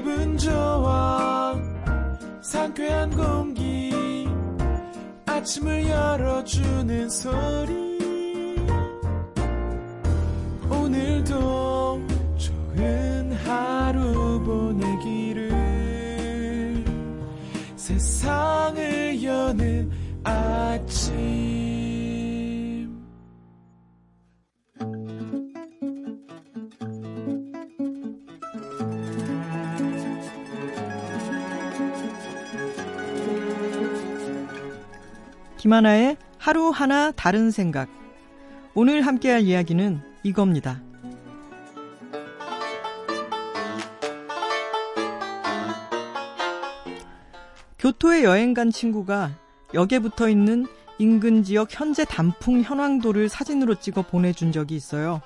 기분 좋아 상쾌한 공기 아침을 열어주는 소리. 오늘도 좋은 하루 보내기를. 세상을 여는 아침 김하나의 하루 하나 다른 생각. 오늘 함께할 이야기는 이겁니다. 교토에 여행 간 친구가 역에 붙어 있는 인근 지역 현재 단풍 현황도를 사진으로 찍어 보내준 적이 있어요.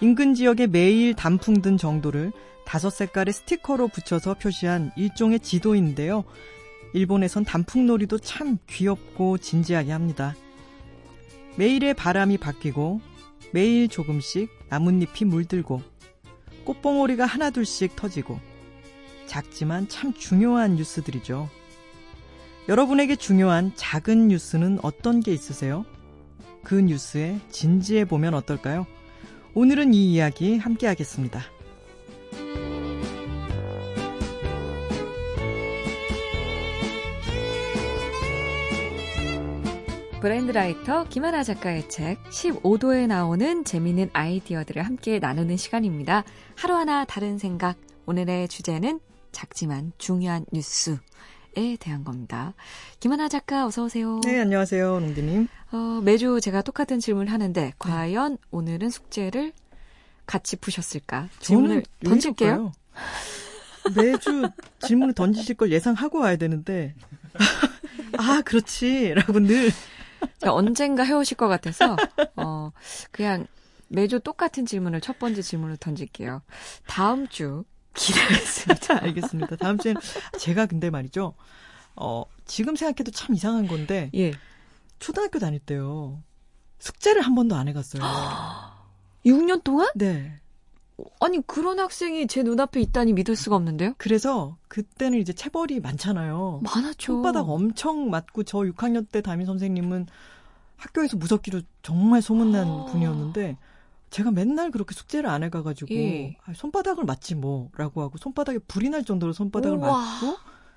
인근 지역에 매일 단풍 든 정도를 다섯 색깔의 스티커로 붙여서 표시한 일종의 지도인데요. 일본에선 단풍놀이도 참 귀엽고 진지하게 합니다. 매일의 바람이 바뀌고 매일 조금씩 나뭇잎이 물들고 꽃봉오리가 하나둘씩 터지고 작지만 참 중요한 뉴스들이죠. 여러분에게 중요한 작은 뉴스는 어떤 게 있으세요? 그 뉴스에 진지해 보면 어떨까요? 오늘은 이 이야기 함께 하겠습니다. 브랜드라이터 김하나 작가의 책 15도에 나오는 재미있는 아이디어들을 함께 나누는 시간입니다. 하루하나 다른 생각. 오늘의 주제는 작지만 중요한 뉴스 에 대한 겁니다. 김하나 작가 어서 오세요. 네, 안녕하세요. 농디님. 어, 매주 제가 똑같은 질문을 하는데 과연 오늘은 숙제를 같이 푸셨을까? 질문을 던질게요. 매주 질문을 던지실 걸 예상하고 와야 되는데 아, 그렇지. 라고 늘 언젠가 해오실 것 같아서, 어, 그냥 매주 똑같은 질문을 첫 번째 질문을 던질게요. 다음 주 기대하겠습니다. 알겠습니다. 다음 주엔 제가 근데 말이죠. 어, 지금 생각해도 참 이상한 건데, 예. 초등학교 다닐 때요. 숙제를 한 번도 안 해갔어요. 6년 동안? 네. 아니 그런 학생이 제 눈앞에 있다니 믿을 수가 없는데요. 그래서 그때는 이제 체벌이 많잖아요. 많았죠. 손바닥 엄청 맞고 저 6학년 때 담임 선생님은 학교에서 무섭기로 정말 소문난 아. 분이었는데 제가 맨날 그렇게 숙제를 안 해가가지고 예. 아, 손바닥을 맞지 뭐라고 하고 손바닥에 불이 날 정도로 손바닥을 우와. 맞고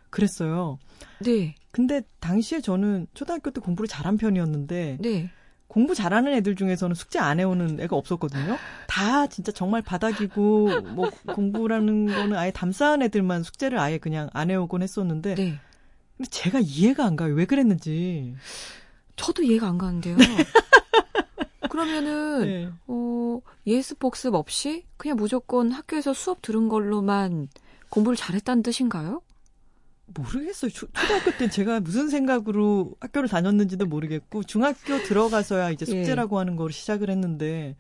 그랬어요. 네. 근데 당시에 저는 초등학교 때 공부를 잘한 편이었는데 네. 공부 잘하는 애들 중에서는 숙제 안 해오는 애가 없었거든요. 다 진짜 정말 바닥이고 뭐 공부라는 거는 아예 담쌓은 애들만 숙제를 아예 그냥 안 해오곤 했었는데 네. 근데 제가 이해가 안 가요. 왜 그랬는지. 저도 이해가 안 가는데요. 그러면은 네. 어 예습 복습 없이 그냥 무조건 학교에서 수업 들은 걸로만 공부를 잘했다는 뜻인가요? 모르겠어요. 초, 초등학교 때 제가 무슨 생각으로 학교를 다녔는지도 모르겠고 중학교 들어가서야 이제 예. 숙제라고 예. 하는 걸 시작을 했는데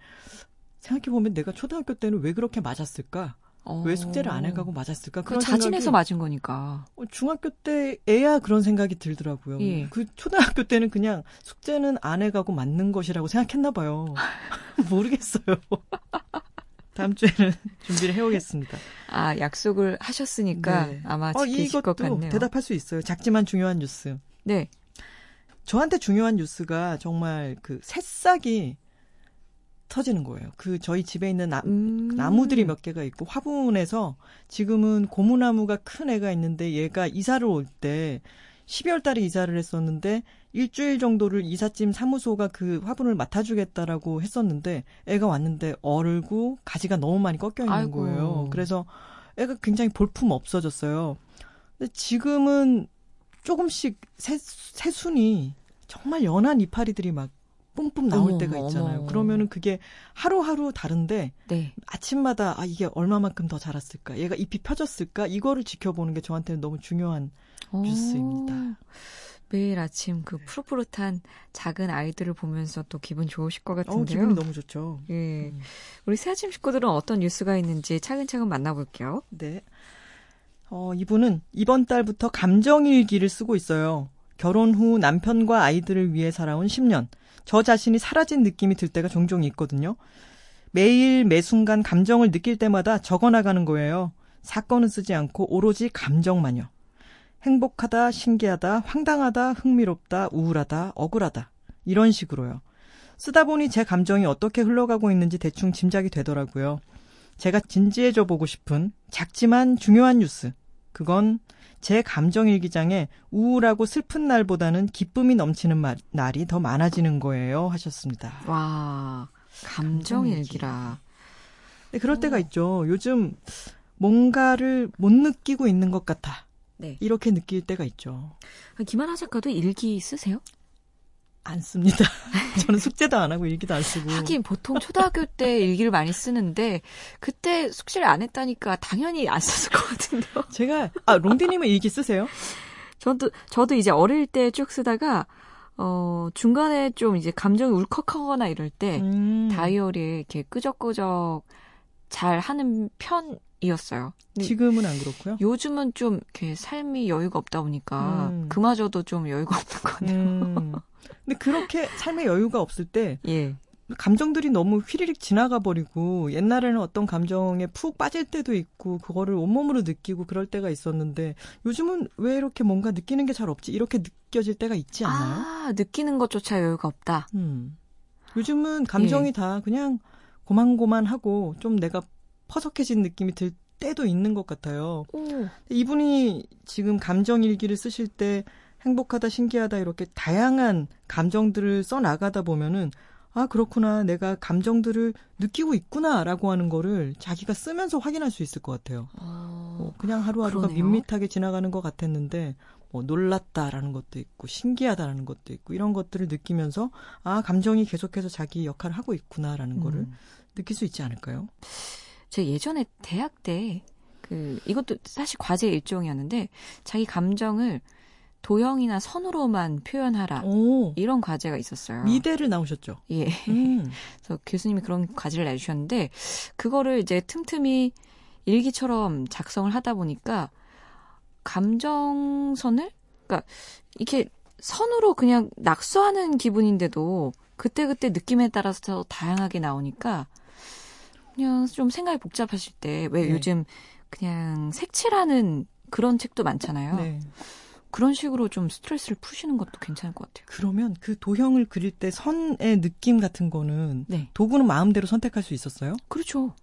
생각해 보면 내가 초등학교 때는 왜 그렇게 맞았을까? 어. 왜 숙제를 안 해가고 맞았을까? 그런 자진해서 맞은 거니까. 어, 중학교 때 애야 그런 생각이 들더라고요. 예. 그 초등학교 때는 그냥 숙제는 안 해가고 맞는 것이라고 생각했나 봐요. 모르겠어요. 다음 주에는 준비를 해오겠습니다. 아 약속을 하셨으니까 네. 아마 어, 지키실 어, 것 같네요. 대답할 수 있어요. 작지만 중요한 뉴스. 네. 저한테 중요한 뉴스가 정말 그 새싹이 터지는 거예요. 그 저희 집에 있는 나, 음. 나무들이 몇 개가 있고 화분에서 지금은 고무나무가 큰 애가 있는데 얘가 이사를 올 때 12월 달에 이사를 했었는데 일주일 정도를 이삿짐 사무소가 그 화분을 맡아주겠다라고 했었는데 애가 왔는데 얼고 가지가 너무 많이 꺾여 있는 아이고. 거예요. 그래서 애가 굉장히 볼품 없어졌어요. 근데 지금은 조금씩 새, 새순이 정말 연한 이파리들이 막 뿜뿜 나올 어머, 때가 있잖아요. 어머. 그러면은 그게 하루하루 다른데 네. 아침마다 아 이게 얼마만큼 더 자랐을까? 얘가 잎이 펴졌을까? 이거를 지켜보는 게 저한테는 너무 중요한 오. 뉴스입니다. 매일 아침 그 네. 푸릇푸릇한 작은 아이들을 보면서 또 기분 좋으실 것 같은데요. 어, 기분이 너무 좋죠. 예. 음. 우리 새아침 식구들은 어떤 뉴스가 있는지 차근차근 만나볼게요. 네. 어, 이분은 이번 달부터 감정일기를 쓰고 있어요. 결혼 후 남편과 아이들을 위해 살아온 10년. 저 자신이 사라진 느낌이 들 때가 종종 있거든요. 매일 매 순간 감정을 느낄 때마다 적어 나가는 거예요. 사건은 쓰지 않고 오로지 감정만요. 행복하다, 신기하다, 황당하다, 흥미롭다, 우울하다, 억울하다. 이런 식으로요. 쓰다 보니 제 감정이 어떻게 흘러가고 있는지 대충 짐작이 되더라고요. 제가 진지해져 보고 싶은 작지만 중요한 뉴스. 그건 제 감정 일기장에 우울하고 슬픈 날보다는 기쁨이 넘치는 말, 날이 더 많아지는 거예요. 하셨습니다. 와, 감정 일기라. 네, 그럴 때가 있죠. 요즘 뭔가를 못 느끼고 있는 것 같아. 네. 이렇게 느낄 때가 있죠. 김하나 작가도 일기 쓰세요? 안 씁니다. 저는 숙제도 안 하고 일기도 안 쓰고. 하긴 보통 초등학교 때 일기를 많이 쓰는데 그때 숙제를 안 했다니까 당연히 안 썼을 것 같은데요. 제가 아 롱디님은 일기 쓰세요? 저도 저도 이제 어릴 때 쭉 쓰다가 어 중간에 좀 이제 감정이 울컥하거나 이럴 때 음, 다이어리에 이렇게 끄적끄적 잘 하는 편 이었어요. 근데 지금은 안 그렇고요. 요즘은 좀 이렇게 삶이 여유가 없다 보니까 음. 그마저도 좀 여유가 없는 것 같아요. 음. 근데 그렇게 삶에 여유가 없을 때 예. 감정들이 너무 휘리릭 지나가 버리고 옛날에는 어떤 감정에 푹 빠질 때도 있고 그거를 온몸으로 느끼고 그럴 때가 있었는데 요즘은 왜 이렇게 뭔가 느끼는 게 잘 없지 이렇게 느껴질 때가 있지 않나요? 아, 느끼는 것조차 여유가 없다. 음. 요즘은 감정이 예. 다 그냥 고만고만하고 좀 내가 퍼석해진 느낌이 들 때도 있는 것 같아요. 오. 이분이 지금 감정 일기를 쓰실 때 행복하다, 신기하다 이렇게 다양한 감정들을 써 나가다 보면은 아 그렇구나 내가 감정들을 느끼고 있구나라고 하는 거를 자기가 쓰면서 확인할 수 있을 것 같아요. 뭐 그냥 하루하루가 그러네요. 밋밋하게 지나가는 것 같았는데 뭐 놀랐다라는 것도 있고 신기하다라는 것도 있고 이런 것들을 느끼면서 아 감정이 계속해서 자기 역할을 하고 있구나라는 거를 음. 느낄 수 있지 않을까요? 제가 예전에 대학 때 그 이것도 사실 과제 일종이었는데 자기 감정을 도형이나 선으로만 표현하라 오 이런 과제가 있었어요. 미대를 나오셨죠? 예. 음. 그래서 교수님이 그런 과제를 내주셨는데 그거를 이제 틈틈이 일기처럼 작성을 하다 보니까 감정선을 그러니까 이렇게 선으로 그냥 낙서하는 기분인데도 그때그때 느낌에 따라서 다양하게 나오니까 그냥 좀 생각이 복잡하실 때왜 네. 요즘 그냥 색칠하는 그런 책도 많잖아요. 네. 그런 식으로 좀 스트레스를 푸시는 것도 괜찮을 것 같아요. 그러면 그 도형을 그릴 때 선의 느낌 같은 거는 네. 도구는 마음대로 선택할 수 있었어요? 그렇죠.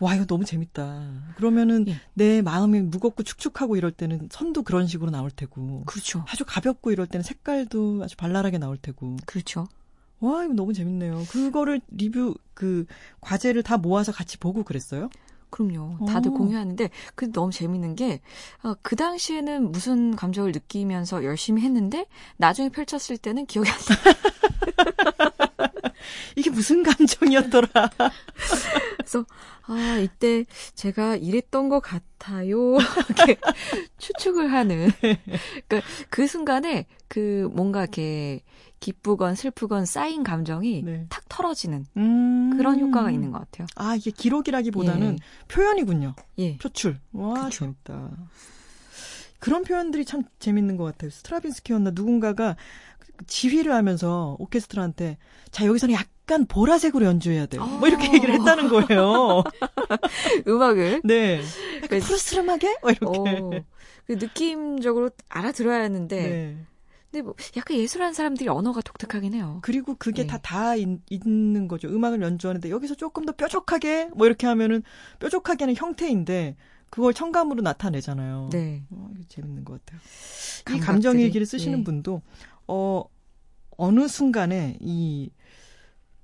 와 이거 너무 재밌다. 그러면은 예. 내 마음이 무겁고 축축하고 이럴 때는 선도 그런 식으로 나올 테고 그렇죠. 아주 가볍고 이럴 때는 색깔도 아주 발랄하게 나올 테고 그렇죠. 와 이거 너무 재밌네요. 그거를 리뷰 그 과제를 다 모아서 같이 보고 그랬어요? 그럼요. 다들 오. 공유하는데 그 너무 재밌는 게그 당시에는 무슨 감정을 느끼면서 열심히 했는데 나중에 펼쳤을 때는 기억이 안 나. 이게 무슨 감정이었더라. 그래서 아 이때 제가 이랬던 것 같아요. 이렇게 추측을 하는. 그러니까 그 순간에 그 뭔가 이렇게 기쁘건 슬프건 쌓인 감정이 네. 탁 털어지는 음. 그런 효과가 있는 것 같아요. 아 이게 기록이라기보다는 표현이군요. 예. 표출. 와 그쵸. 재밌다. 그런 표현들이 참 재밌는 것 같아요. 스트라빈스키였나 누군가가 지휘를 하면서 오케스트라한테 자 여기서는 약간 보라색으로 연주해야 돼요. 뭐 이렇게 어. 얘기를 했다는 거예요. 음악을 네. 약간 그래서- 푸르스름하게 뭐 이렇게. 어, 그 느낌적으로 알아들어야 하는데 네. 근데 뭐 약간 예술하는 사람들이 언어가 독특하긴 해요. 그리고 그게 네. 다다 있는 거죠. 음악을 연주하는데 여기서 조금 더 뾰족하게 뭐 이렇게 하면은 뾰족하게는 형태인데 그걸 청감으로 나타내잖아요. 네. 어, 재밌는 것 같아요. 이 감각들이, 감정 일기를 쓰시는 예. 분도 어 어느 순간에 이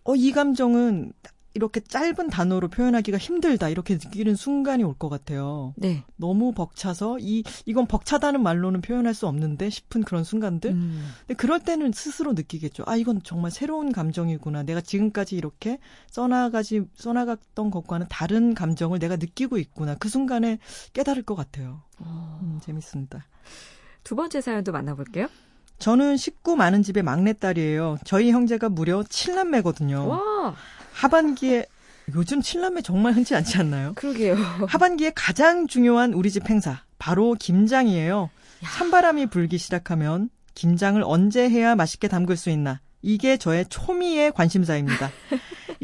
어, 이 감정은 이렇게 짧은 단어로 표현하기가 힘들다 이렇게 느끼는 순간이 올 것 같아요. 네. 너무 벅차서 이 이건 벅차다는 말로는 표현할 수 없는데 싶은 그런 순간들. 음. 근데 그럴 때는 스스로 느끼겠죠. 아 이건 정말 새로운 감정이구나. 내가 지금까지 이렇게 써나가지 써나갔던 것과는 다른 감정을 내가 느끼고 있구나. 그 순간에 깨달을 것 같아요. 어. 음, 재밌습니다. 두 번째 사연도 만나볼게요. 저는 식구 많은 집의 막내딸이에요. 저희 형제가 무려 7남매거든요. 와, 하반기에 요즘 7남매 정말 흔치 않지 않나요? 그러게요. 하반기에 가장 중요한 우리 집 행사 바로 김장이에요. 찬바람이 불기 시작하면 김장을 언제 해야 맛있게 담글 수 있나? 이게 저의 초미의 관심사입니다.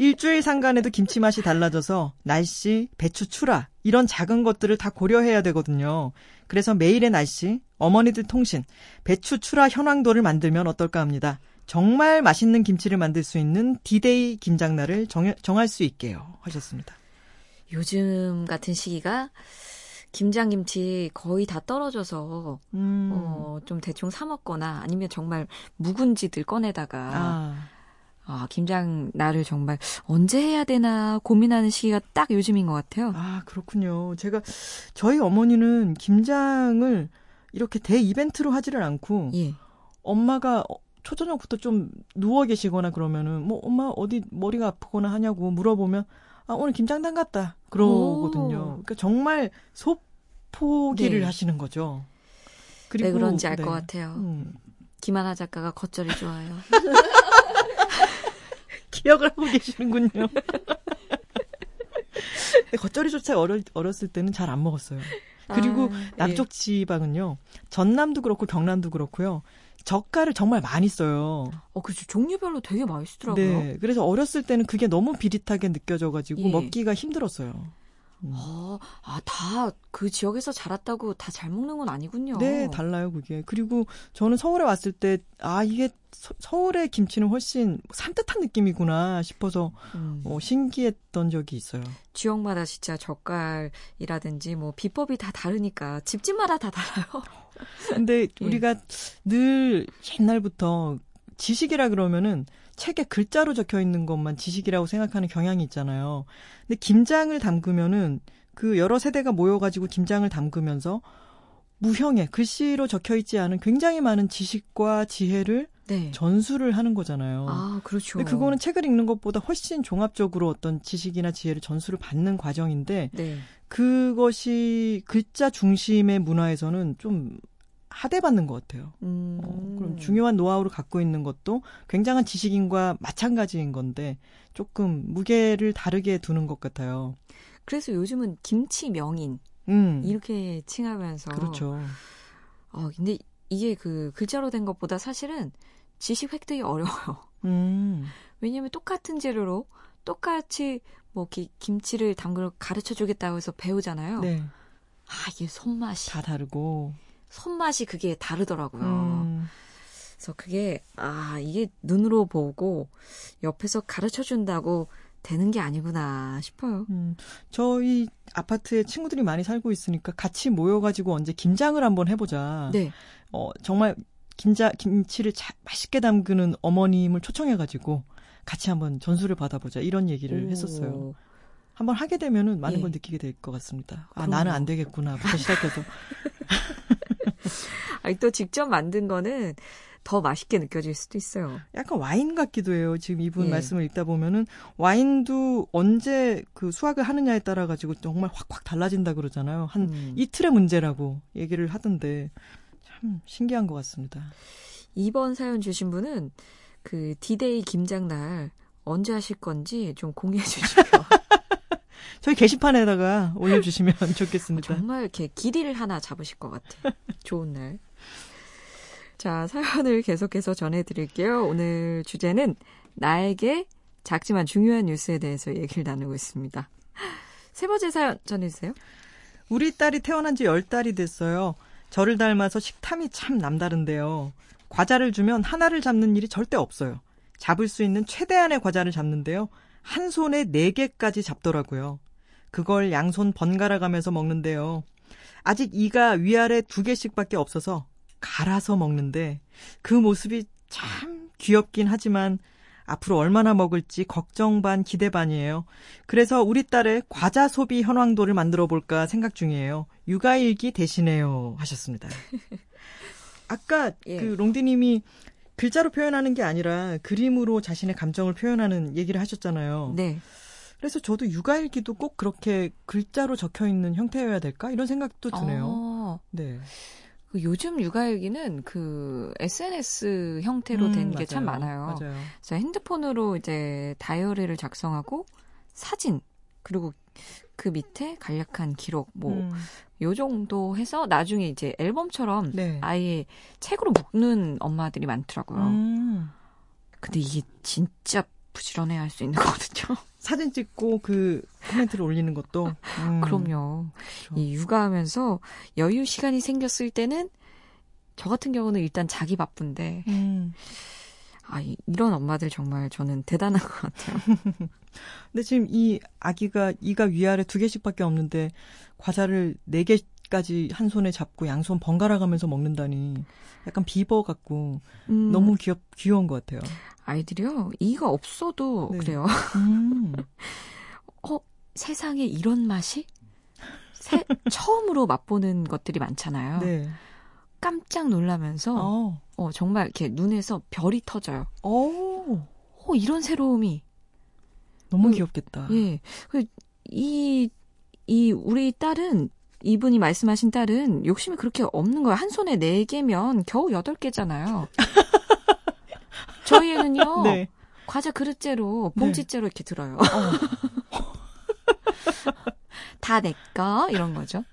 일주일 상간에도 김치 맛이 달라져서 날씨, 배추 출하 이런 작은 것들을 다 고려해야 되거든요. 그래서 매일의 날씨, 어머니들 통신, 배추 출하 현황도를 만들면 어떨까 합니다. 정말 맛있는 김치를 만들 수 있는 디데이 김장날을 정, 정할 수 있게요. 하셨습니다. 요즘 같은 시기가 김장김치 거의 다 떨어져서 음. 어, 좀 대충 사 먹거나 아니면 정말 묵은지들 꺼내다가 아, 아, 김장 날을 정말 언제 해야 되나 고민하는 시기가 딱 요즘인 것 같아요. 아, 그렇군요. 제가 저희 어머니는 김장을 이렇게 대 이벤트로 하지를 않고 예. 엄마가 어, 초저녁부터 좀 누워 계시거나 그러면은 뭐 엄마 어디 머리가 아프거나 하냐고 물어보면 아 오늘 김장단 갔다 그러거든요. 오. 그러니까 정말 소포기를 네. 하시는 거죠. 그리고 왜 그런지 알 네. 것 같아요. 음, 김하나 작가가 겉절이 좋아요. 기억을 하고 계시는군요. 겉절이조차 어렸, 어렸을 때는 잘 안 먹었어요. 그리고 아, 예. 남쪽 지방은요. 전남도 그렇고 경남도 그렇고요. 젓갈을 정말 많이 써요. 어, 그죠. 종류별로 되게 맛있더라고요. 네. 그래서 어렸을 때는 그게 너무 비릿하게 느껴져가지고 예. 먹기가 힘들었어요. 어, 아, 다 그 지역에서 자랐다고 다 잘 먹는 건 아니군요. 네, 달라요, 그게. 그리고 저는 서울에 왔을 때, 아, 이게 서, 서울의 김치는 훨씬 산뜻한 느낌이구나 싶어서 음. 어, 신기했던 적이 있어요. 지역마다 진짜 젓갈이라든지 뭐 비법이 다 다르니까 집집마다 다 달라요. 근데 예. 우리가 늘 옛날부터 지식이라 그러면은 책에 글자로 적혀 있는 것만 지식이라고 생각하는 경향이 있잖아요. 근데 김장을 담그면은 그 여러 세대가 모여가지고 김장을 담그면서 무형의 글씨로 적혀 있지 않은 굉장히 많은 지식과 지혜를 네. 전수를 하는 거잖아요. 아, 그렇죠. 근데 그거는 책을 읽는 것보다 훨씬 종합적으로 어떤 지식이나 지혜를 전수를 받는 과정인데 네. 그것이 글자 중심의 문화에서는 좀 하대받는 것 같아요. 음. 어, 그럼 중요한 노하우를 갖고 있는 것도 굉장한 지식인과 마찬가지인 건데 조금 무게를 다르게 두는 것 같아요. 그래서 요즘은 김치 명인 음, 이렇게 칭하면서 그렇죠. 어, 근데 이게 그 글자로 된 것보다 사실은 지식 획득이 어려워요. 음, 왜냐면 똑같은 재료로 똑같이 뭐 기- 김치를 담글 가르쳐 주겠다고 해서 배우잖아요. 네, 아, 이게 손맛이 다 다르고. 손맛이 그게 다르더라고요. 음, 그래서 그게 아, 이게 눈으로 보고 옆에서 가르쳐 준다고 되는 게 아니구나 싶어요. 음, 저희 아파트에 친구들이 많이 살고 있으니까 같이 모여가지고 언제 김장을 한번 해보자. 네. 어, 정말 김자, 김치를 자, 맛있게 담그는 어머님을 초청해가지고 같이 한번 전수를 받아보자. 이런 얘기를 오. 했었어요. 한번 하게 되면은 많은 예. 걸 느끼게 될 것 같습니다. 아, 그럼요. 나는 안 되겠구나부터 시작해서. 아니 또 직접 만든 거는 더 맛있게 느껴질 수도 있어요. 약간 와인 같기도 해요. 지금 이분 예. 말씀을 읽다 보면은 와인도 언제 그 수확을 하느냐에 따라 가지고 정말 확확 달라진다 그러잖아요. 한 음. 이틀의 문제라고 얘기를 하던데 참 신기한 것 같습니다. 이번 사연 주신 분은 그 디데이 김장날 언제 하실 건지 좀 공유해 주시면 저희 게시판에다가 올려주시면 좋겠습니다. 정말 이렇게 길일을 하나 잡으실 것 같아요. 좋은 날. 자, 사연을 계속해서 전해드릴게요. 오늘 주제는 나에게 작지만 중요한 뉴스에 대해서 얘기를 나누고 있습니다. 세 번째 사연 전해주세요. 우리 딸이 태어난 지열 달이 됐어요. 저를 닮아서 식탐이 참 남다른데요. 과자를 주면 하나를 잡는 일이 절대 없어요. 잡을 수 있는 최대한의 과자를 잡는데요. 한 손에 네 개까지 잡더라고요. 그걸 양손 번갈아 가면서 먹는데요. 아직 이가 위아래 두 개씩밖에 없어서 갈아서 먹는데 그 모습이 참 귀엽긴 하지만 앞으로 얼마나 먹을지 걱정 반 기대 반이에요. 그래서 우리 딸의 과자 소비 현황도를 만들어 볼까 생각 중이에요. 육아일기 대신에요 하셨습니다. 아까 예. 그 롱디님이 글자로 표현하는 게 아니라 그림으로 자신의 감정을 표현하는 얘기를 하셨잖아요. 네. 그래서 저도 육아일기도 꼭 그렇게 글자로 적혀 있는 형태여야 될까 이런 생각도 드네요. 어, 네. 그 요즘 육아일기는 그 SNS 형태로 음, 된게 참. 많아요. 맞아요. 그래서 핸드폰으로 이제 다이어리를 작성하고 사진 그리고 그 밑에 간략한 기록 뭐 음, 요 정도 해서 나중에 이제 앨범처럼 네. 아예 책으로 묶는 엄마들이 많더라고요. 음, 근데 이게 진짜 부지런해 할수 있는 거거든요. 사진 찍고 그 코멘트를 올리는 것도 음, 그럼요. 그렇죠. 이 육아하면서 여유 시간이 생겼을 때는 저 같은 경우는 일단 자기 바쁜데 음. 아 이- 이런 엄마들 정말 저는 대단한 것 같아요. 근데 지금 이 아기가 이가 위아래 두 개씩밖에 없는데 과자를 네 개 까지 한 손에 잡고 양손 번갈아 가면서 먹는다니 약간 비버 같고 음, 너무 귀엽 귀여운 것 같아요. 아이들이요 이가 없어도 네. 그래요. 음. 어 세상에 이런 맛이 새, 처음으로 맛보는 것들이 많잖아요. 네. 깜짝 놀라면서 어. 어, 정말 이렇게 눈에서 별이 터져요. 어. 어 이런 새로움이 너무 음, 귀엽겠다. 예. 그, 이, 이, 우리 딸은, 이분이 말씀하신 딸은 욕심이 그렇게 없는 거예요. 한 손에 네 개면 겨우 여덟 개잖아요. 저희 애는요, 네. 과자 그릇째로, 봉지째로 이렇게 들어요. 다 내꺼, 이런 거죠.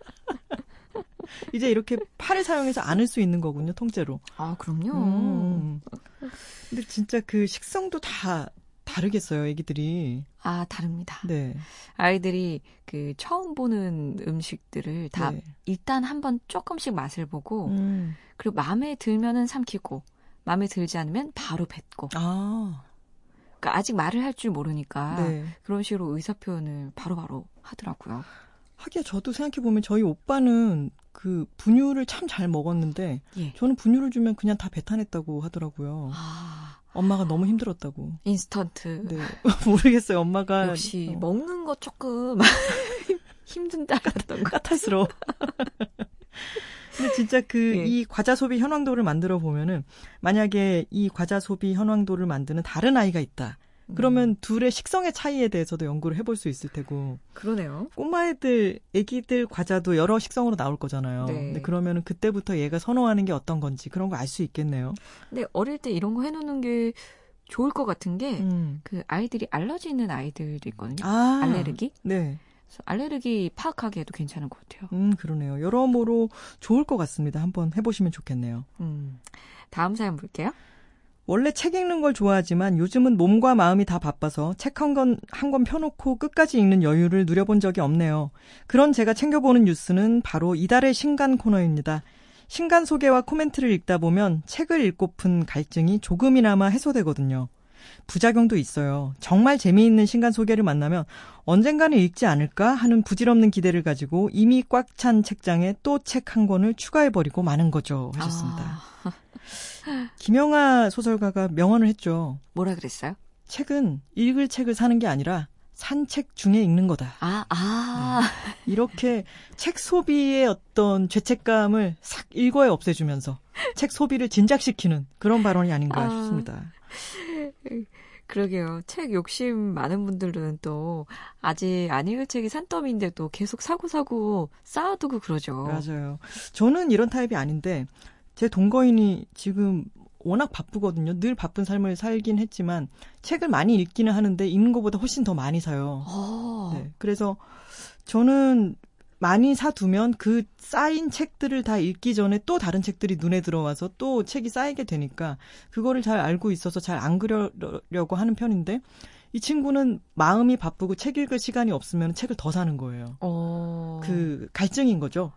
이제 이렇게 팔을 사용해서 안을 수 있는 거군요, 통째로. 아, 그럼요. 음. 근데 진짜 그 식성도 다 다르겠어요, 애기들이. 아, 다릅니다. 네. 아이들이 그 처음 보는 음식들을 다 네. 일단 한번 조금씩 맛을 보고, 음. 그리고 마음에 들면은 삼키고, 마음에 들지 않으면 바로 뱉고. 아. 그러니까 아직 말을 할 줄 모르니까 네. 그런 식으로 의사 표현을 바로바로 하더라고요. 하기야 저도 생각해 보면 저희 오빠는 그 분유를 참 잘 먹었는데 예. 저는 분유를 주면 그냥 다 배탈냈다고 하더라고요. 아, 엄마가 너무 힘들었다고. 인스턴트. 네. 모르겠어요. 엄마가 역시 어, 먹는 거 조금 힘든다 그랬던 것 까탈스러워. 근데 진짜 그 예. 이 과자 소비 현황도를 만들어 보면은 만약에 이 과자 소비 현황도를 만드는 다른 아이가 있다. 그러면 둘의 식성의 차이에 대해서도 연구를 해볼 수 있을 테고 그러네요. 꼬마애들, 애기들 과자도 여러 식성으로 나올 거잖아요. 네. 근데 그러면은 그때부터 얘가 선호하는 게 어떤 건지 그런 거 알 수 있겠네요. 근데 어릴 때 이런 거 해놓는 게 좋을 것 같은 게그 음. 아이들이 알러지 있는 아이들도 있거든요. 아, 알레르기. 네. 알레르기 파악하기에도 괜찮은 것 같아요. 음, 그러네요. 여러모로 좋을 것 같습니다. 한번 해보시면 좋겠네요. 음. 다음 사연 볼게요. 원래 책 읽는 걸 좋아하지만 요즘은 몸과 마음이 다 바빠서 책 한 권, 한 권 펴놓고 끝까지 읽는 여유를 누려본 적이 없네요. 그런 제가 챙겨보는 뉴스는 바로 이달의 신간 코너입니다. 신간 소개와 코멘트를 읽다 보면 책을 읽고픈 갈증이 조금이나마 해소되거든요. 부작용도 있어요. 정말 재미있는 신간 소개를 만나면 언젠가는 읽지 않을까 하는 부질없는 기대를 가지고 이미 꽉 찬 책장에 또 책 한 권을 추가해버리고 마는 거죠. 하셨습니다. 아, 김영하 소설가가 명언을 했죠. 뭐라 그랬어요? 책은 읽을 책을 사는 게 아니라 산책 중에 읽는 거다. 아, 아. 이렇게 책 소비의 어떤 죄책감을 싹 일거에 없애주면서 책 소비를 진작시키는 그런 발언이 아닌가 아. 싶습니다. 그러게요. 책 욕심 많은 분들은 또 아직 안 읽을 책이 산더미인데도 계속 사고사고 쌓아두고 그러죠. 맞아요. 저는 이런 타입이 아닌데 제 동거인이 지금 워낙 바쁘거든요. 늘 바쁜 삶을 살긴 했지만 책을 많이 읽기는 하는데 읽는 것보다 훨씬 더 많이 사요. 어. 네. 그래서 저는 많이 사두면 그 쌓인 책들을 다 읽기 전에 또 다른 책들이 눈에 들어와서 또 책이 쌓이게 되니까 그거를 잘 알고 있어서 잘 안 그려려고 하는 편인데 이 친구는 마음이 바쁘고 책 읽을 시간이 없으면 책을 더 사는 거예요. 어. 그 갈증인 거죠.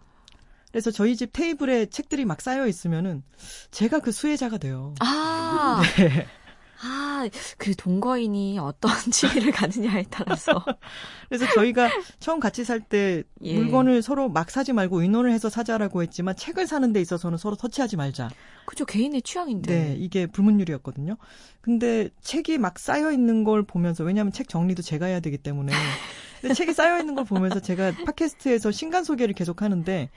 그래서 저희 집 테이블에 책들이 막 쌓여 있으면은 제가 그 수혜자가 돼요. 아. 네. 아, 그 동거인이 어떤 취미를 가느냐에 따라서. 그래서 저희가 처음 같이 살때 예. 물건을 서로 막 사지 말고 의논을 해서 사자라고 했지만 책을 사는 데 있어서는 서로 터치하지 말자. 그죠, 개인의 취향인데. 네, 이게 불문율이었거든요. 근데 책이 막 쌓여 있는 걸 보면서 왜냐하면 책 정리도 제가 해야 되기 때문에 근데 책이 쌓여 있는 걸 보면서 제가 팟캐스트에서 신간 소개를 계속 하는데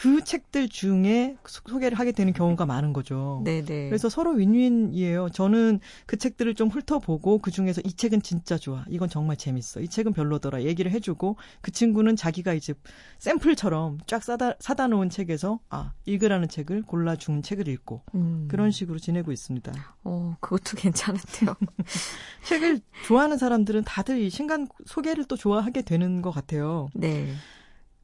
그 책들 중에 소- 소개를 하게 되는 경우가 많은 거죠. 네네. 그래서 서로 윈윈이에요. 저는 그 책들을 좀 훑어보고 그 중에서 이 책은 진짜 좋아. 이건 정말 재밌어. 이 책은 별로더라. 얘기를 해주고 그 친구는 자기가 이제 샘플처럼 쫙 사다, 사다 놓은 책에서 아, 읽으라는 책을 골라준 책을 읽고 음. 그런 식으로 지내고 있습니다. 어, 그것도 괜찮은데요. 책을 좋아하는 사람들은 다들 이 신간 소개를 또 좋아하게 되는 것 같아요. 네.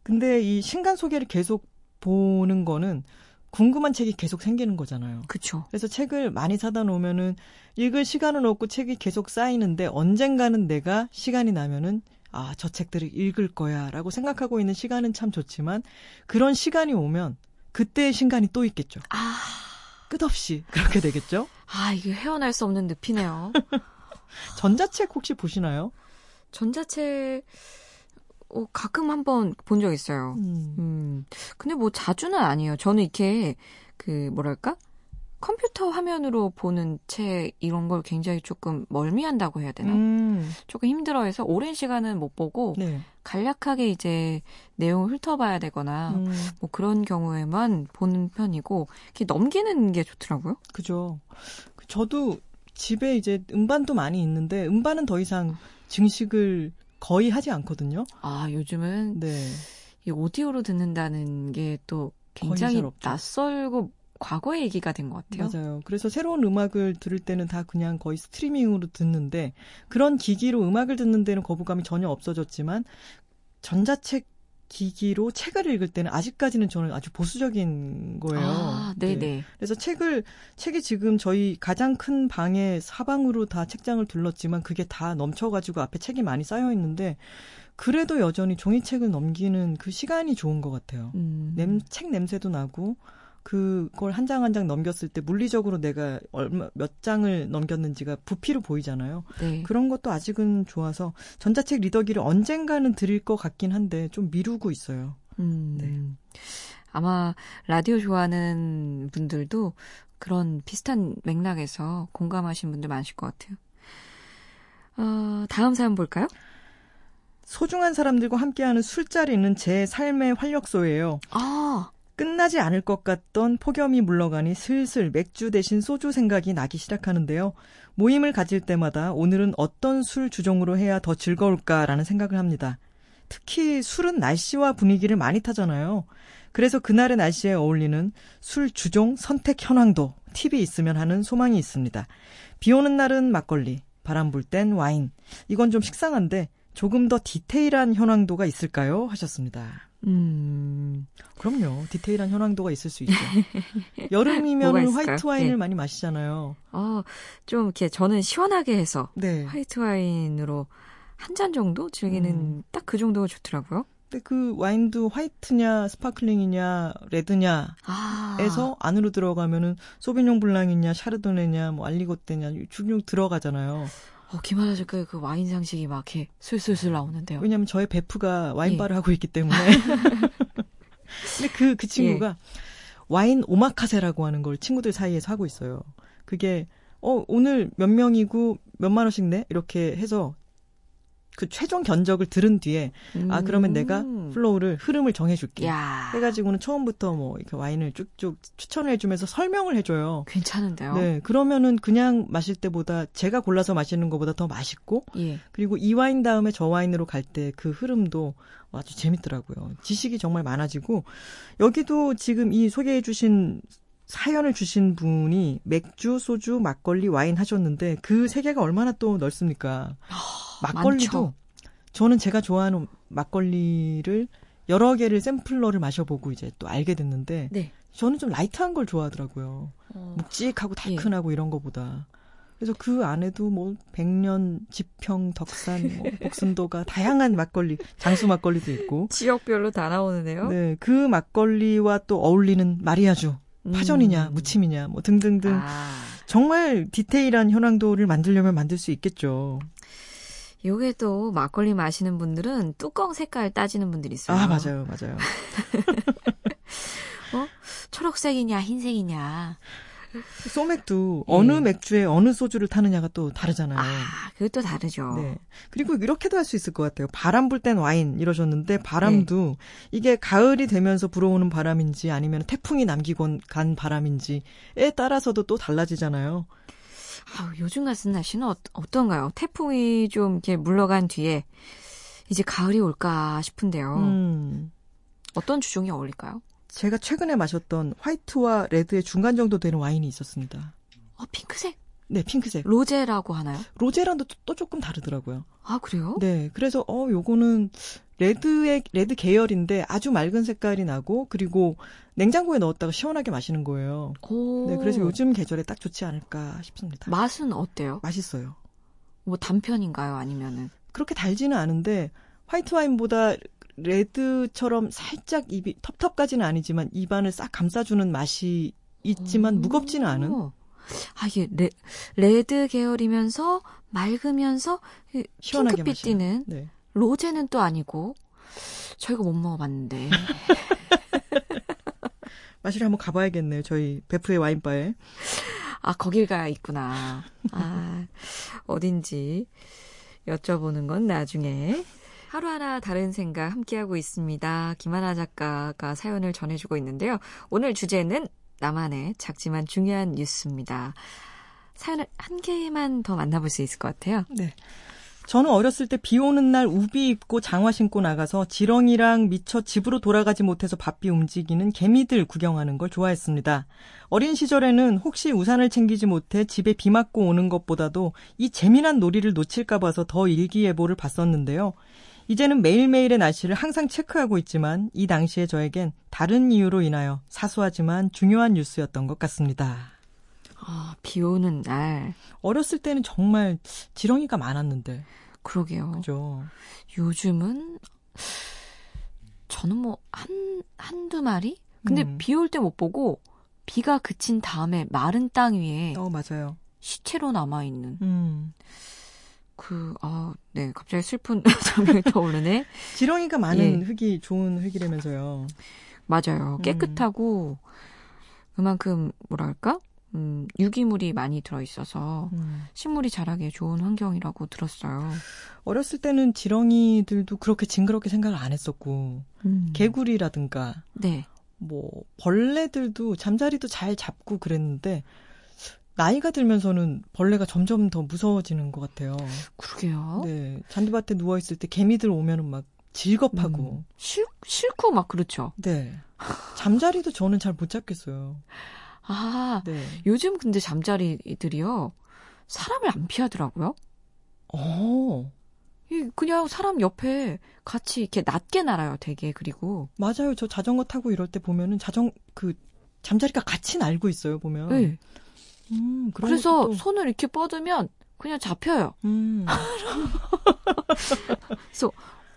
근데 이 신간 소개를 계속 보는 거는 궁금한 책이 계속 생기는 거잖아요. 그쵸. 그래서 책을 많이 사다 놓으면은 읽을 시간은 없고 책이 계속 쌓이는데 언젠가는 내가 시간이 나면은 아, 저 책들을 읽을 거야 라고 생각하고 있는 시간은 참 좋지만 그런 시간이 오면 그때의 신간이 또 있겠죠. 아, 끝없이 그렇게 되겠죠. 아, 이게 헤어날 수 없는 늪이네요. 전자책 혹시 보시나요? 전자책, 어, 가끔 한번 본 적 있어요. 음. 음, 근데 뭐 자주는 아니에요. 저는 이렇게, 그, 뭐랄까? 컴퓨터 화면으로 보는 책, 이런 걸 굉장히 조금 멀미한다고 해야 되나? 음. 조금 힘들어해서 오랜 시간은 못 보고, 네. 간략하게 이제 내용을 훑어봐야 되거나, 음, 뭐 그런 경우에만 보는 편이고, 이렇게 넘기는 게 좋더라고요. 그죠. 저도 집에 이제 음반도 많이 있는데 음반은 더 이상 증식을 거의 하지 않거든요. 아, 요즘은 네. 이 오디오로 듣는다는 게 또 굉장히. 낯설고 과거의 얘기가 된 것 같아요. 맞아요. 그래서 새로운 음악을 들을 때는 다 그냥 거의 스트리밍으로 듣는데 그런 기기로 음악을 듣는 데는 거부감이 전혀 없어졌지만 전자책 기기로 책을 읽을 때는 아직까지는 저는 아주 보수적인 거예요. 아, 네네. 네. 그래서 책을 책이 지금 저희 가장 큰 방에 사방으로 다 책장을 둘렀지만 그게 다 넘쳐가지고 앞에 책이 많이 쌓여 있는데 그래도 여전히 종이책을 넘기는 그 시간이 좋은 것 같아요. 음. 냄, 책 냄새도 나고 그걸 한 장 한 장 넘겼을 때 물리적으로 내가 얼마 몇 장을 넘겼는지가 부피로 보이잖아요. 네. 그런 것도 아직은 좋아서 전자책 리더기를 언젠가는 드릴 것 같긴 한데 좀 미루고 있어요. 음. 네. 아마 라디오 좋아하는 분들도 그런 비슷한 맥락에서 공감하신 분들 많으실 것 같아요. 어, 다음 사연 볼까요? 소중한 사람들과 함께하는 술자리는 제 삶의 활력소예요. 아, 끝나지 않을 것 같던 폭염이 물러가니 슬슬 맥주 대신 소주 생각이 나기 시작하는데요. 모임을 가질 때마다 오늘은 어떤 술 주종으로 해야 더 즐거울까라는 생각을 합니다. 특히 술은 날씨와 분위기를 많이 타잖아요. 그래서 그날의 날씨에 어울리는 술 주종 선택 현황도 팁이 있으면 하는 소망이 있습니다. 비 오는 날은 막걸리, 바람 불 땐 와인. 이건 좀 식상한데 조금 더 디테일한 현황도가 있을까요? 하셨습니다. 음, 그럼요. 디테일한 현황도가 있을 수 있죠. 여름이면? 화이트 와인을 네. 많이 마시잖아요. 어, 좀 이렇게 저는 시원하게 해서 네. 화이트 와인으로 한 잔 정도 즐기는 음. 딱그 정도가 좋더라고요. 근데 그 와인도 화이트냐 sparkling이냐 레드냐에서 아, 안으로 들어가면은 Sauvignon Blanc이냐 Chardonnay냐 뭐 Aligoté냐 쭉쭉 들어가잖아요. 어, 김하나 작가의 그 와인 상식이 막 이렇게 술술술 나오는데요. 왜냐하면 저의 베프가 예. 와인바를 하고 있기 때문에. 근데 그, 그 친구가 예. 와인 오마카세라고 하는 걸 친구들 사이에서 하고 있어요. 그게, 어, 오늘 몇 명이고 몇만 원씩 내? 이렇게 해서 그 최종 견적을 들은 뒤에, 아, 그러면 내가 음. flow를, 흐름을 정해줄게. 야, 해가지고는 처음부터 뭐 이렇게 와인을 쭉쭉 추천을 해주면서 설명을 해줘요. 괜찮은데요. 네, 그러면은 그냥 마실 때보다 제가 골라서 마시는 것보다 더 맛있고 예. 그리고 이 와인 다음에 저 와인으로 갈 때 그 흐름도 아주 재밌더라고요. 지식이 정말 많아지고 여기도 지금 이 소개해 주신 사연을 주신 분이 맥주, 소주, 막걸리, 와인 하셨는데 그 세계가 얼마나 또 넓습니까? 막걸리도 많죠. 저는 제가 좋아하는 막걸리를 여러 개를 sampler를 마셔보고 이제 또 알게 됐는데 네. 저는 좀 light한 걸 좋아하더라고요. 어, 묵직하고 예. 달큰하고 이런 거보다. 그래서 그 안에도 뭐 백년, 지평, 덕산, 뭐 복순도가 다양한 막걸리, 장수 막걸리도 있고. 지역별로 다 나오는데요. 네, 그 막걸리와 또 어울리는 mariage, 파전이냐, 음. 무침이냐, 뭐 등등등. 아, 정말 디테일한 현황도를 만들려면 만들 수 있겠죠. 요게 또 막걸리 마시는 분들은 뚜껑 색깔 따지는 분들이 있어요. 아, 맞아요, 맞아요. 초록색이냐 흰색이냐. 소맥도 예. 어느 맥주에 어느 소주를 타느냐가 또 다르잖아요. 아, 그것도 다르죠. 네. 그리고 이렇게도 할 수 있을 것 같아요. 바람 불 땐 와인 이러셨는데 바람도 이게 가을이 되면서 불어오는 바람인지 아니면 태풍이 남기고 간 바람인지에 따라서도 또 달라지잖아요. 아, 요즘 같은 날씨는 어, 어떤가요? 태풍이 좀 이렇게 물러간 뒤에 이제 가을이 올까 싶은데요. 음. 어떤 주종이 어울릴까요? 제가 최근에 마셨던 화이트와 레드의 중간 정도 되는 와인이 있었습니다. 어, 핑크색 네, 핑크색. 로제라고 하나요? 로제랑도 또, 또 조금 다르더라고요. 아, 그래요? 네, 그래서 어 요거는 red의 red 계열인데 아주 맑은 색깔이 나고 그리고 냉장고에 넣었다가 시원하게 마시는 거예요. 오. 네, 그래서 요즘 계절에 딱 좋지 않을까 싶습니다. 맛은 어때요? 맛있어요. 뭐 단편인가요? 아니면은 그렇게 달지는 않은데 화이트 와인보다 red처럼 살짝 입이 텁텁까지는 아니지만 입안을 싹 감싸주는 맛이 있지만 오. 무겁지는 않은. 아 이게 레, red 계열이면서 맑으면서 이 시원하게 핑크빛. 띠는 네. 로제는 또 아니고 저희가 못 먹어봤는데 마시러 한번 가봐야겠네요. 저희 베프의 와인바에. 아 거기가 있구나. 아 어딘지 여쭤보는 건 나중에. 하루하나 다른 생각 함께하고 있습니다. 김하나 작가가 사연을 전해주고 있는데요. 오늘 주제는 나만의 작지만 중요한 뉴스입니다. 사연을 한 개만 더 만나볼 수 있을 것 같아요. 네. 저는 어렸을 때 비 오는 날 우비 입고 장화 신고 나가서 지렁이랑 미처 집으로 돌아가지 못해서 바삐 움직이는 개미들 구경하는 걸 좋아했습니다. 어린 시절에는 혹시 우산을 챙기지 못해 집에 비 맞고 오는 것보다도 이 재미난 놀이를 놓칠까 봐서 더 일기예보를 봤었는데요. 이제는 매일매일의 날씨를 항상 체크하고 있지만 이 당시에 저에겐 다른 이유로 인하여 사소하지만 중요한 뉴스였던 것 같습니다. 아, 비 오는 날. 어렸을 때는 정말 지렁이가 많았는데. 그러게요. 그죠. 요즘은 저는 뭐 한, 한두 마리? 근데 음. 비올 때 못 보고 비가 그친 다음에 마른 땅 위에 어, 맞아요. 시체로 남아 있는 음. 그, 아, 네, 갑자기 슬픈 장면이 떠오르네. 지렁이가 많은 예. 흙이 좋은 흙이라면서요. 맞아요. 음. 깨끗하고 그만큼 뭐랄까? 음, 유기물이 많이 들어있어서 음. 식물이 자라기에 좋은 환경이라고 들었어요. 어렸을 때는 지렁이들도 그렇게 징그럽게 생각을 안 했었고, 음. 개구리라든가, 네. 뭐, 벌레들도 잠자리도 잘 잡고 그랬는데, 나이가 들면서는 벌레가 점점 더 무서워지는 것 같아요. 그러게요. 네. 잔디밭에 누워있을 때 개미들 오면은 막 질겁하고, 음. 싫, 싫고 막 그렇죠. 네. 잠자리도 저는 잘 못 잡겠어요. 아, 네. 요즘 근데 잠자리들이요. 사람을 안 피하더라고요. 어, 이 그냥 사람 옆에 같이 이렇게 낮게 날아요, 되게. 그리고. 맞아요. 저 자전거 타고 이럴 때 보면은 자전, 그, 잠자리가 같이 날고 있어요, 보면. 네. 음, 그래서 것도 또- 손을 이렇게 뻗으면 그냥 잡혀요. 음, 그래서,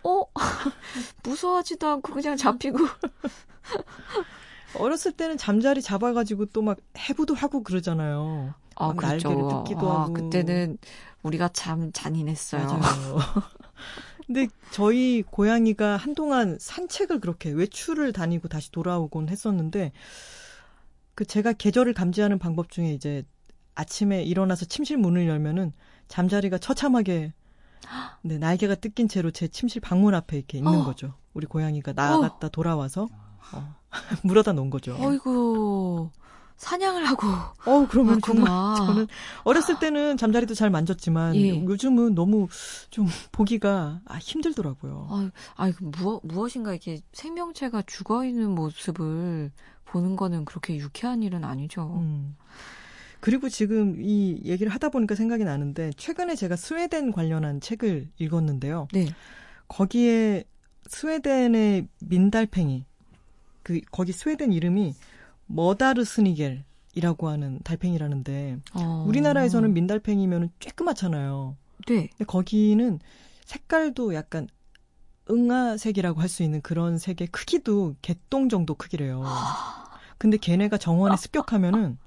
어? 무서워하지도 않고 그냥 잡히고. 어렸을 때는 잠자리 잡아가지고 또 막 해부도 하고 그러잖아요. 아, 막 그렇죠. 날개를 뜯기도 아, 하고. 그때는 우리가 참 잔인했어요. 근데 저희 고양이가 한동안 산책을 그렇게 외출을 다니고 다시 돌아오곤 했었는데 그 제가 계절을 감지하는 방법 중에 이제 아침에 일어나서 침실 문을 열면은 잠자리가 처참하게 네, 날개가 뜯긴 채로 제 침실 방문 앞에 이렇게 있는 어. 거죠. 우리 고양이가 나갔다 돌아와서 어, 물어다 놓은 거죠. 어이구, 사냥을 하고. 어, 그러면 정말. 저는 어렸을 때는 잠자리도 잘 만졌지만 예. 요즘은 너무 좀 보기가 아, 힘들더라고요. 아, 아, 그 무엇, 무엇인가 이렇게 생명체가 죽어 있는 모습을 보는 거는 그렇게 유쾌한 일은 아니죠. 음. 그리고 지금 이 얘기를 하다 보니까 생각이 나는데 최근에 제가 스웨덴 관련한 책을 읽었는데요. 네. 거기에 스웨덴의 민달팽이 그 거기 스웨덴 이름이 머다르스니겔이라고 하는 달팽이라는데 어. 우리나라에서는 민달팽이면 쬐끄맣잖아요. 네. 근데 거기는 색깔도 약간 응아색이라고 할 수 있는 그런 색의 크기도 개똥 정도 크기래요. 근데 걔네가 정원에 습격하면은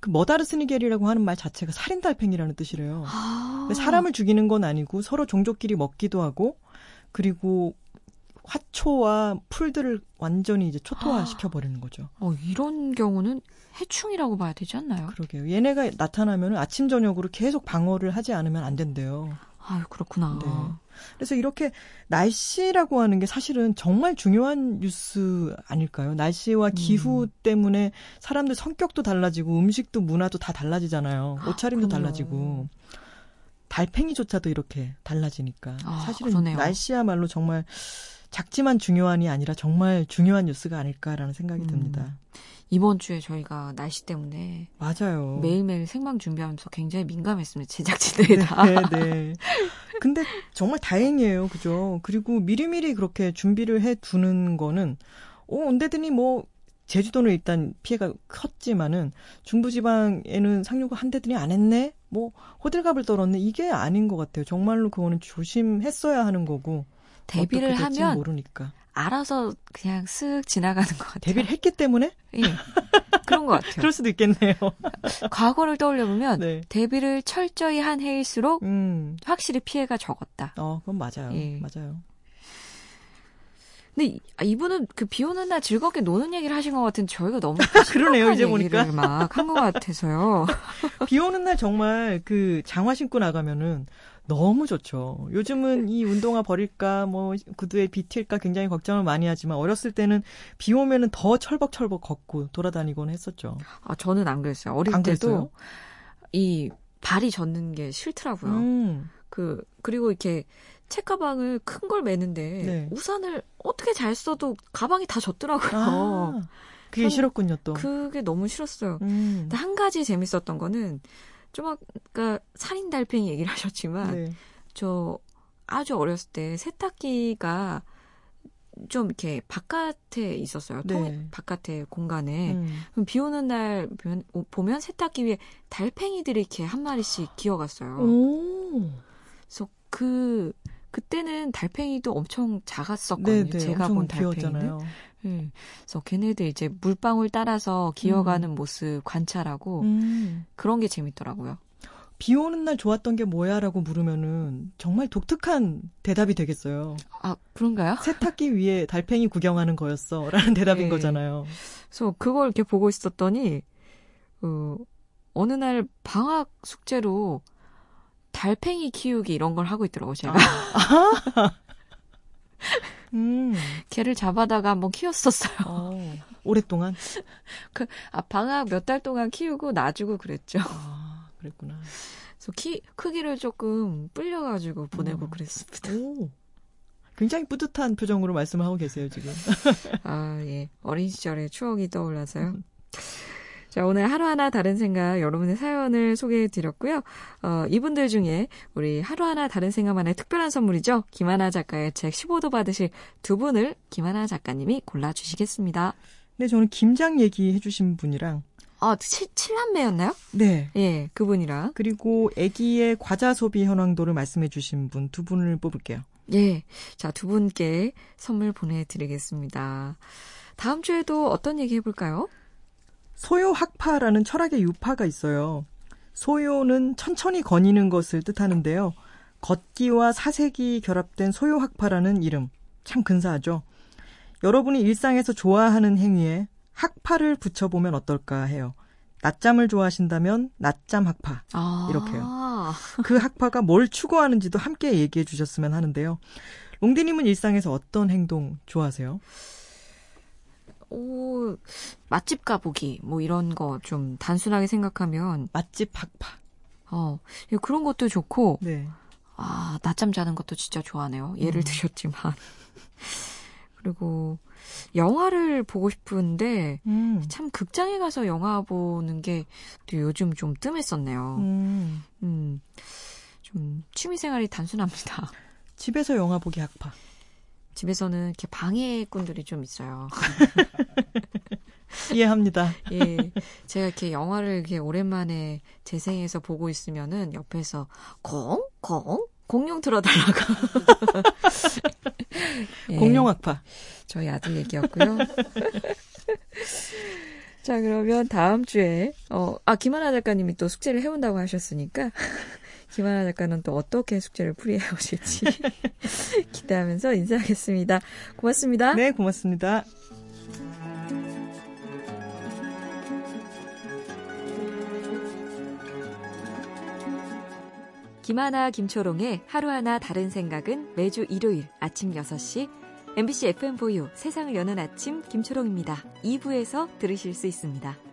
그 머다르스니겔이라고 하는 말 자체가 살인 달팽이라는 뜻이래요. 아. 사람을 죽이는 건 아니고 서로 종족끼리 먹기도 하고 그리고 화초와 풀들을 완전히 이제 초토화 시켜버리는 거죠. 어, 이런 경우는 해충이라고 봐야 되지 않나요? 그러게요. 얘네가 나타나면 아침 저녁으로 계속 방어를 하지 않으면 안 된대요. 아유, 그렇구나. 네. 그래서 이렇게 날씨라고 하는 게 사실은 정말 중요한 뉴스 아닐까요? 날씨와 기후 음. 때문에 사람들 성격도 달라지고 음식도 문화도 다 달라지잖아요. 옷차림도 그럼요. 달라지고. 달팽이조차도 이렇게 달라지니까. 아, 사실은 그러네요. 날씨야말로 정말 작지만 중요한이 아니라 정말 중요한 뉴스가 아닐까라는 생각이 음. 듭니다. 이번 주에 저희가 날씨 때문에 맞아요. 매일매일 생방 준비하면서 굉장히 민감했습니다. 제작진들이 다. 네, 네. 근데 정말 다행이에요. 그죠? 그리고 미리미리 그렇게 준비를 해 두는 거는 어, 언제든지 뭐 제주도는 일단 피해가 컸지만은 중부지방에는 상륙을 한데더니 안 했네? 뭐 호들갑을 떨었네? 이게 아닌 것 같아요. 정말로 그거는 조심했어야 하는 거고 대비를 하면 모르니까. 알아서 그냥 쓱 지나가는 것 같아요. 대비를 했기 때문에? 예. 그런 것 같아요. 그럴 수도 있겠네요. 과거를 떠올려보면 네. 대비를 철저히 한 해일수록 음. 확실히 피해가 적었다. 어, 그건 맞아요. 예. 맞아요. 근데 이- 아, 이분은 그 비 오는 날 즐겁게 노는 얘기를 하신 것 같은데 저희가 너무 그러네요, 이제 보니까 막 한 것 같아서요. 비 오는 날 정말 그 장화 신고 나가면은 너무 좋죠. 요즘은 이 운동화 버릴까, 뭐, 구두에 비 튈까 굉장히 걱정을 많이 하지만 어렸을 때는 비 오면은 더 철벅철벅 걷고 돌아다니곤 했었죠. 아 저는 안 그랬어요. 어릴 안 때도 그랬어요? 이 발이 젖는 게 싫더라고요. 음. 그 그리고 이렇게 책가방을 큰 걸 매는데 네. 우산을 어떻게 잘 써도 가방이 다 젖더라고요. 아, 그게 전 싫었군요, 또. 그게 너무 싫었어요. 음. 근데 한 가지 재밌었던 거는 좀 아까 살인 달팽이 얘기를 하셨지만 네. 저 아주 어렸을 때 세탁기가 좀 이렇게 바깥에 있었어요. 통 네. 바깥에 공간에. 음. 그럼 비 오는 날 보면, 보면 세탁기 위에 달팽이들이 이렇게 한 마리씩 기어갔어요. 오. 그래서 그 그때는 달팽이도 엄청 작았었거든요. 네, 네. 제가 본 달팽이는. 귀여웠잖아요. 네. 그래서 걔네들 이제 물방울 따라서 기어가는 모습 관찰하고 음. 그런 게 재밌더라고요. 비 오는 날 좋았던 게 뭐야라고 물으면은 정말 독특한 대답이 되겠어요. 아 그런가요? 세탁기 위에 달팽이 구경하는 거였어. 라는 대답인 네. 거잖아요. 그래서 그걸 이렇게 보고 있었더니 어, 어느 날 방학 숙제로 달팽이 키우기 이런 걸 하고 있더라고요. 제가 음. 걔를 잡아다가 한번 키웠었어요. 어, 오랫동안. 아 방학 몇 달 동안 키우고 놔주고 그랬죠. 아, 그랬구나. 그래서 키 크기를 조금 불려가지고 보내고 음. 그랬습니다. 오. 굉장히 뿌듯한 표정으로 말씀을 하고 계세요, 지금. 아, 예. 어린 시절의 추억이 떠올라서요. 자, 오늘 하루하나 다른 생각 여러분의 사연을 소개해 드렸고요. 어, 이분들 중에 우리 하루하나 다른 생각만의 특별한 선물이죠. 김하나 작가의 책 15도 받으실 두 분을 김하나 작가님이 골라주시겠습니다. 네, 저는 김장 얘기해 주신 분이랑, 아, 치, 칠남매였나요? 네. 예, 그분이랑. 그리고 아기의 과자 소비 현황도를 말씀해 주신 분 두 분을 뽑을게요. 예. 자, 두 분께 선물 보내드리겠습니다. 다음 주에도 어떤 얘기 해볼까요? 소요 학파라는 철학의 유파가 있어요. 소요는 천천히 거니는 것을 뜻하는데요. 걷기와 사색이 결합된 소요 학파라는 이름. 참 근사하죠. 여러분이 일상에서 좋아하는 행위에 학파를 붙여보면 어떨까 해요. 낮잠을 좋아하신다면 낮잠 학파. 아. 이렇게요. 그 학파가 뭘 추구하는지도 함께 얘기해 주셨으면 하는데요. 롱디님은 일상에서 어떤 행동 좋아하세요? 오, 맛집 가보기, 뭐 이런 거 좀 단순하게 생각하면, 맛집 학파. 어, 예, 그런 것도 좋고, 네. 아, 낮잠 자는 것도 진짜 좋아하네요. 예를 음. 드셨지만. 그리고, 영화를 보고 싶은데, 음. 참 극장에 가서 영화 보는 게 또 요즘 좀 뜸했었네요. 음. 음, 좀 취미 생활이 단순합니다. 집에서 영화 보기 학파. 집에서는 이렇게 방해꾼들이 좀 있어요. 이해합니다. 예. 제가 이렇게 영화를 이렇게 오랜만에 재생해서 보고 있으면은 옆에서 공? 공? 공룡 틀어달라고. 예, 공룡 학파. 저희 아들 얘기였고요. 자, 그러면 다음 주에, 어, 아, 김하나 작가님이 또 숙제를 해온다고 하셨으니까, 김하나 작가는 또 어떻게 숙제를 풀이해 오실지 기대하면서 인사하겠습니다. 고맙습니다. 네, 고맙습니다. 김하나 김초롱의 하루하나 다른 생각은 매주 일요일 아침 6시 MBC FM4U 세상을 여는 아침 김초롱입니다. 2부에서 들으실 수 있습니다.